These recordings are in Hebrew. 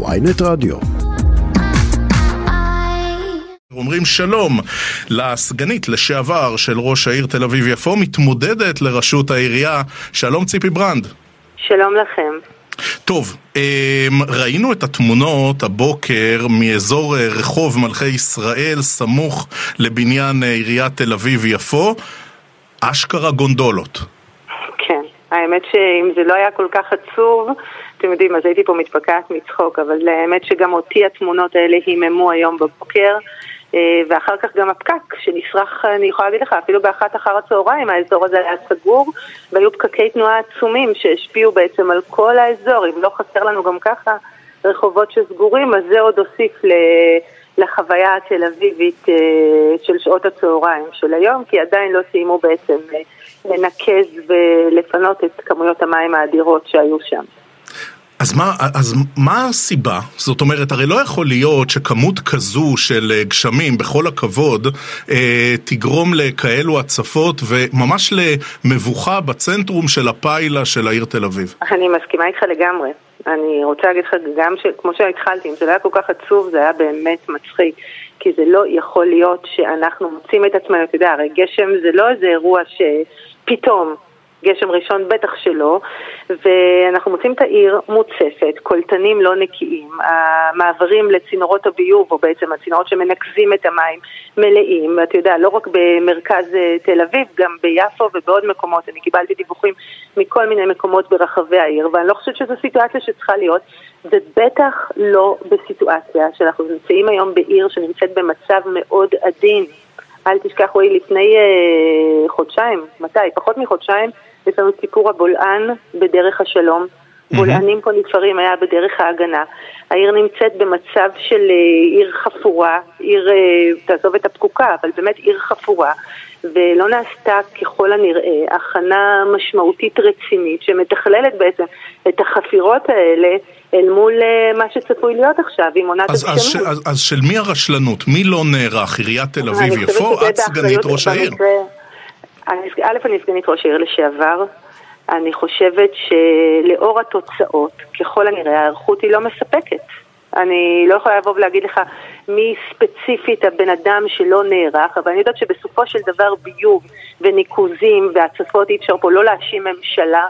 ויינט רדיו. אומרים שלום לסגנית לשעבר של ראש העיר תל אביב-יפו, מתמודדת לראשות העירייה. שלום ציפי ברנד. שלום לכם. טוב, אמ, ראינו את התמונות הבוקר מאזור אה, רחוב מלכי ישראל, סמוך לבניין אה, עיריית תל אביב-יפו. אשכרה גונדולות. כן, האמת שאם זה לא היה כל כך עצוב, אתם יודעים, אז הייתי פה מתפקעת מצחוק, אבל האמת שגם אותי התמונות האלה היממו היום בבוקר. אה, ואחר כך גם הפקק שנשרח, אני יכולה להגיד לך, אפילו באחת אחר הצהריים האזור הזה היה סגור והיו פקקי תנועה עצומים שהשפיעו בעצם על כל האזור, אם לא חסר לנו גם ככה רחובות שסגורים, אז זה עוד הוסיף לחוויה התל אביבית אה, של שעות הצהריים של היום, כי עדיין לא סיימו בעצם אה, לנקז ולפנות את כמויות המים האדירות שהיו שם. אז מה, אז מה הסיבה? זאת אומרת, הרי לא יכול להיות שכמות כזו של אה, גשמים, בכל הכבוד, אה, תגרום לכאלו הצפות וממש למבוכה בצנטרום של הפיילה של העיר תל אביב. אני מסכימה איתך לגמרי. אני רוצה להגיד לך גם שכמו שהתחלתי, אם זה לא היה כל כך עצוב, זה היה באמת מצחיק. כי זה לא יכול להיות שאנחנו מוצאים את עצמנו, אתה יודע, הרי גשם זה לא איזה אירוע שפתאום גשם ראשון בטח שלא, ואנחנו מוצאים את העיר מוצפת, קולטנים לא נקיים, המעברים לצינורות הביוב, או בעצם הצינורות שמנקזים את המים, מלאים, ואתה יודע, לא רק במרכז אה, תל אביב, גם ביפו ובעוד מקומות, אני קיבלתי דיווחים מכל מיני מקומות ברחבי העיר, ואני לא חושבת שזו סיטואציה שצריכה להיות, ובטח לא בסיטואציה שאנחנו נמצאים היום בעיר שנמצאת במצב מאוד עדין. אל תשכח, רועי, לפני אה, חודשיים, מתי? פחות מחודשיים, יש לנו סיפור הבולען בדרך השלום. בולענים פה נתפרים היה בדרך ההגנה. העיר נמצאת במצב של אה, עיר חפורה, עיר, אה, תעזוב את הפקוקה, אבל באמת עיר חפורה, ולא נעשתה ככל הנראה הכנה משמעותית רצינית שמתכללת בעצם את החפירות האלה אל מול אה, מה שצפוי להיות עכשיו עם עונת הגשמים. אז, אז, אז של מי הרשלנות? מי לא נערך? עיריית תל אביב-יפו? את סגנית ראש העיר? א', אני סגנית ראש העיר לשעבר. אני חושבת שלאור התוצאות, ככל הנראה, ההיערכות היא לא מספקת. אני לא יכולה לבוא ולהגיד לך מי ספציפית הבן אדם שלא נערך, אבל אני יודעת שבסופו של דבר ביוב וניקוזים והצפות אי אפשר פה לא להאשים ממשלה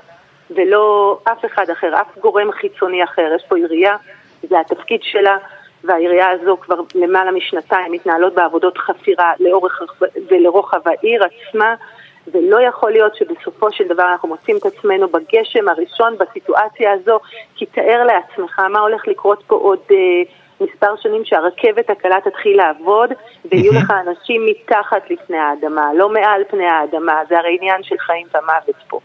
ולא אף אחד אחר, אף גורם חיצוני אחר. יש פה עירייה, זה התפקיד שלה, והעירייה הזו כבר למעלה משנתיים מתנהלות בעבודות חפירה לאורך ולרוחב העיר עצמה. ולא יכול להיות שבסופו של דבר אנחנו מוצאים את עצמנו בגשם הראשון בסיטואציה הזו, כי תאר לעצמך מה הולך לקרות פה עוד אה, מספר שנים שהרכבת הקלה תתחיל לעבוד ויהיו לך אנשים מתחת לפני האדמה, לא מעל פני האדמה, זה הרי עניין של חיים ומוות פה.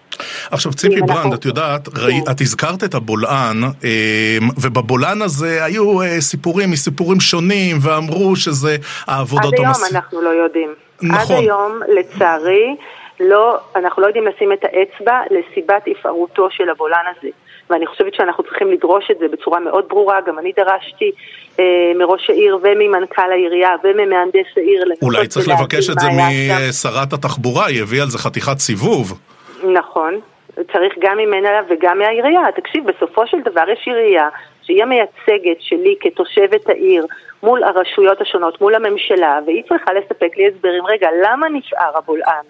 עכשיו ציפי ברנד, את יודעת, ראי, את הזכרת את הבולען, אה, ובבולען הזה היו אה, סיפורים מסיפורים שונים, ואמרו שזה העבודות... עד היום המס... אנחנו לא יודעים. נכון. עד היום, לצערי, לא, אנחנו לא יודעים לשים את האצבע לסיבת הפערותו של הבולען הזה. ואני חושבת שאנחנו צריכים לדרוש את זה בצורה מאוד ברורה, גם אני דרשתי אה, מראש העיר וממנכ"ל העירייה וממהנדס העיר. אולי צריך לבקש את זה משרת התחבורה, היא הביאה על זה חתיכת סיבוב. נכון, צריך גם ממנה וגם מהעירייה. תקשיב, בסופו של דבר יש עירייה שהיא המייצגת שלי כתושבת העיר מול הרשויות השונות, מול הממשלה, והיא צריכה לספק לי הסברים, רגע, למה נשאר הבולען?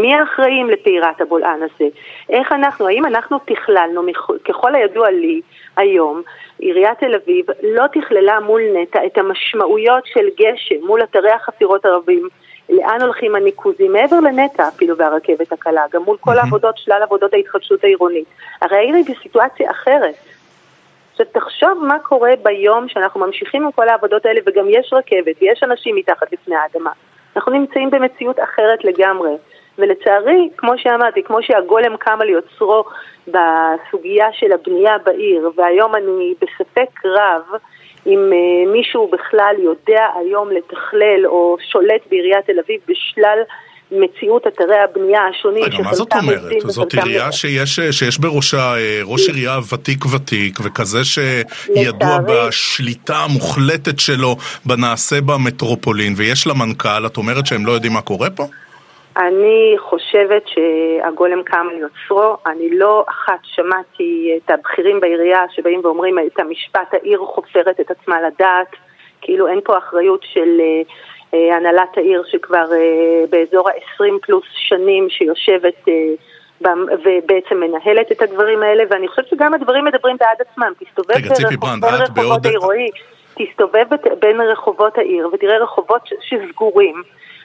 מי האחראים לפעירת הבולען הזה? איך אנחנו, האם אנחנו תכללנו, ככל הידוע לי היום, עיריית תל אביב לא תכללה מול נטע את המשמעויות של גשם מול אתרי החפירות הרבים, לאן הולכים הניקוזים, מעבר לנטע אפילו והרכבת הקלה, גם מול כל העבודות, שלל עבודות ההתחדשות העירונית. הרי העיר היא בסיטואציה אחרת. עכשיו תחשוב מה קורה ביום שאנחנו ממשיכים עם כל העבודות האלה וגם יש רכבת, יש אנשים מתחת לפני האדמה. אנחנו נמצאים במציאות אחרת לגמרי. ולצערי, כמו שאמרתי, כמו שהגולם קם על יוצרו בסוגיה של הבנייה בעיר, והיום אני בספק רב אם uh, מישהו בכלל יודע היום לתכלל או שולט בעיריית תל אביב בשלל מציאות אתרי הבנייה השונים רגע, מה זאת אומרת? זאת עירייה שיש, שיש בראשה אה, ראש עירייה ותיק ותיק וכזה שידוע בשליטה המוחלטת שלו בנעשה במטרופולין ויש לה מנכ"ל, את אומרת שהם לא יודעים מה קורה פה? אני חושבת שהגולם קם על יוצרו, אני לא אחת שמעתי את הבכירים בעירייה שבאים ואומרים את המשפט העיר חופרת את עצמה לדעת, כאילו אין פה אחריות של אה, אה, הנהלת העיר שכבר אה, באזור ה-20 פלוס שנים שיושבת ובעצם מנהלת את הדברים האלה, ואני חושבת שגם הדברים מדברים בעד עצמם. תסתובב רגע, את בעוד... תסתובב בין רחובות העיר ותראה רחובות שסגורים.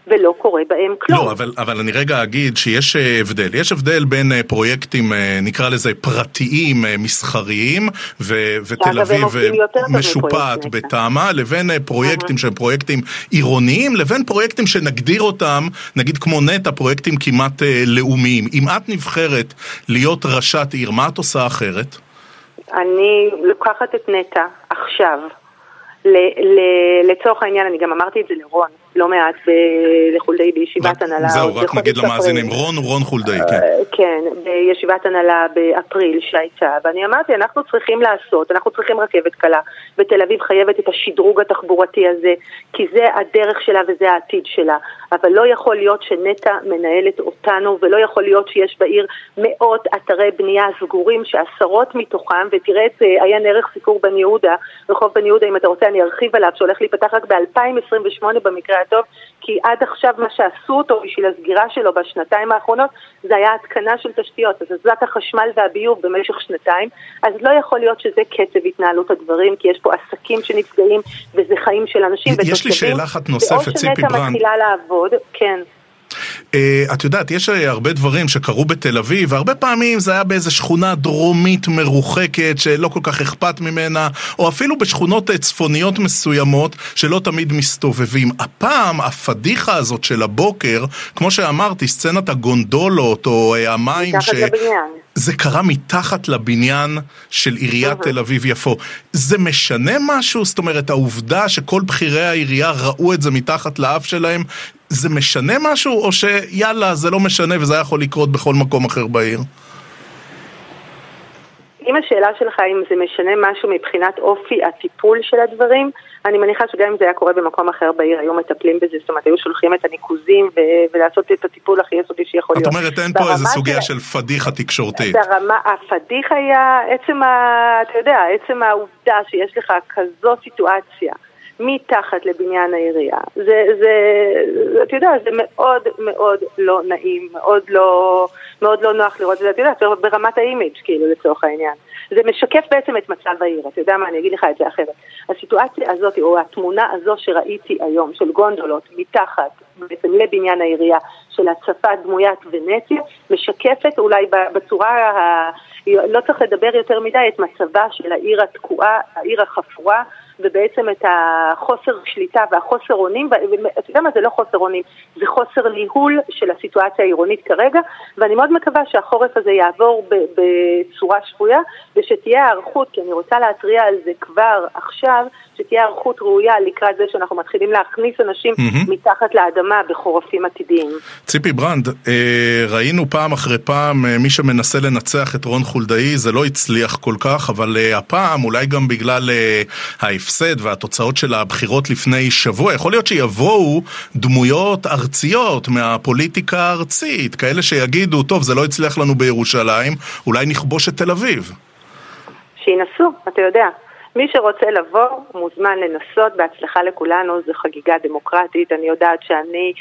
ולא קורה בהם כלום. לא, אבל, אבל אני רגע אגיד שיש אה, הבדל. יש הבדל בין אה, פרויקטים, אה, נקרא לזה פרטיים, מסחריים, ו, ותל אביב משופעת בתמ"א, לבין פרויקטים שהם פרויקטים עירוניים, לבין פרויקטים שנגדיר אותם, נגיד כמו נטע, פרויקטים כמעט לאומיים. אם את נבחרת להיות ראשת עיר, מה את עושה אחרת? אני לוקחת את נטע עכשיו. לצורך העניין, אני גם אמרתי את זה לרון, לא מעט לחולדאי בישיבת הנהלה. זהו, רק נגיד למאזינים, רון הוא רון חולדאי, כן. אה, כן, בישיבת הנהלה באפריל שהייתה, ואני אמרתי, אנחנו צריכים לעשות, אנחנו צריכים רכבת קלה, ותל אביב חייבת את השדרוג התחבורתי הזה, כי זה הדרך שלה וזה העתיד שלה, אבל לא יכול להיות שנטע מנהלת אותנו, ולא יכול להיות שיש בעיר מאות אתרי בנייה סגורים, שעשרות מתוכם, ותראה את אה, עיין ערך סיפור בן יהודה, רחוב בן יהודה, אם אתה רוצה אני ארחיב עליו, שהולך להיפתח רק ב-2028 במקרה הטוב, כי עד עכשיו מה שעשו אותו בשביל הסגירה שלו בשנתיים האחרונות זה היה התקנה של תשתיות, אז עזבת החשמל והביוב במשך שנתיים, אז לא יכול להיות שזה קצב התנהלות הדברים, כי יש פה עסקים שנפגעים וזה חיים של אנשים. יש לי שאלה אחת נוספת, ציפי ברנד. לעבוד, כן. Uh, את יודעת, יש אה, הרבה דברים שקרו בתל אביב, והרבה פעמים זה היה באיזה שכונה דרומית מרוחקת שלא כל כך אכפת ממנה, או אפילו בשכונות אה, צפוניות מסוימות שלא תמיד מסתובבים. הפעם, הפדיחה הזאת של הבוקר, כמו שאמרתי, סצנת הגונדולות או uh, המים ש... זה קרה מתחת לבניין של עיריית תל אביב-יפו. זה משנה משהו? זאת אומרת, העובדה שכל בכירי העירייה ראו את זה מתחת לאף שלהם, זה משנה משהו, או שיאללה, זה לא משנה וזה היה יכול לקרות בכל מקום אחר בעיר? אם השאלה שלך אם זה משנה משהו מבחינת אופי הטיפול של הדברים, אני מניחה שגם אם זה היה קורה במקום אחר בעיר, היו מטפלים בזה, זאת אומרת, היו שולחים את הניקוזים ו- ולעשות את הטיפול הכי יסודי שיכול להיות. את אומרת, אין פה איזה סוגיה של פדיחה תקשורתית. ברמה, הפדיחה היה עצם, ה, אתה יודע, עצם העובדה שיש לך כזאת סיטואציה. מתחת לבניין העירייה. זה, זה, אתה יודע, זה מאוד מאוד לא נעים, מאוד לא, מאוד לא נוח לראות את זה, אתה יודע, ברמת האימיג' כאילו לצורך העניין. זה משקף בעצם את מצב העיר, אתה יודע מה, אני אגיד לך את זה אחרת. הסיטואציה הזאת, או התמונה הזו שראיתי היום, של גונדולות מתחת בעצם לבניין העירייה, של הצפת דמוית ונציה, משקפת אולי בצורה, ה... לא צריך לדבר יותר מדי, את מצבה של העיר התקועה, העיר החפורה. ובעצם את החוסר שליטה והחוסר אונים, ואתה יודע מה? זה לא חוסר אונים, זה חוסר ניהול של הסיטואציה העירונית כרגע, ואני מאוד מקווה שהחורף הזה יעבור בצורה שפויה, ושתהיה היערכות, כי אני רוצה להתריע על זה כבר עכשיו, שתהיה היערכות ראויה לקראת זה שאנחנו מתחילים להכניס אנשים mm-hmm. מתחת לאדמה בחורפים עתידיים. ציפי ברנד, אה, ראינו פעם אחרי פעם אה, מי שמנסה לנצח את רון חולדאי, זה לא הצליח כל כך, אבל אה, הפעם, אולי גם בגלל ההפסד והתוצאות של הבחירות לפני שבוע, יכול להיות שיבואו דמויות ארציות מהפוליטיקה הארצית, כאלה שיגידו, טוב, זה לא הצליח לנו בירושלים, אולי נכבוש את תל אביב. שינסו, אתה יודע. מי שרוצה לבוא, מוזמן לנסות, בהצלחה לכולנו, זו חגיגה דמוקרטית. אני יודעת שאני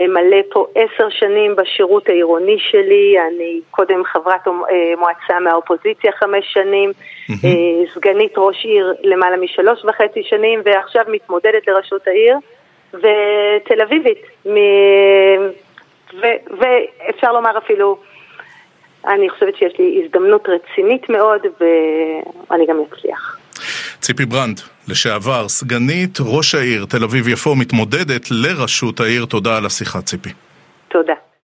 אמלא פה עשר שנים בשירות העירוני שלי, אני קודם חברת אה, מועצה מהאופוזיציה חמש שנים, mm-hmm. סגנית ראש עיר למעלה משלוש וחצי שנים, ועכשיו מתמודדת לראשות העיר, ותל אביבית. מ... ו... ואפשר לומר אפילו... אני חושבת שיש לי הזדמנות רצינית מאוד ואני גם אצליח. ציפי ברנד, לשעבר סגנית ראש העיר תל אביב-יפו, מתמודדת לראשות העיר. תודה על השיחה, ציפי. תודה.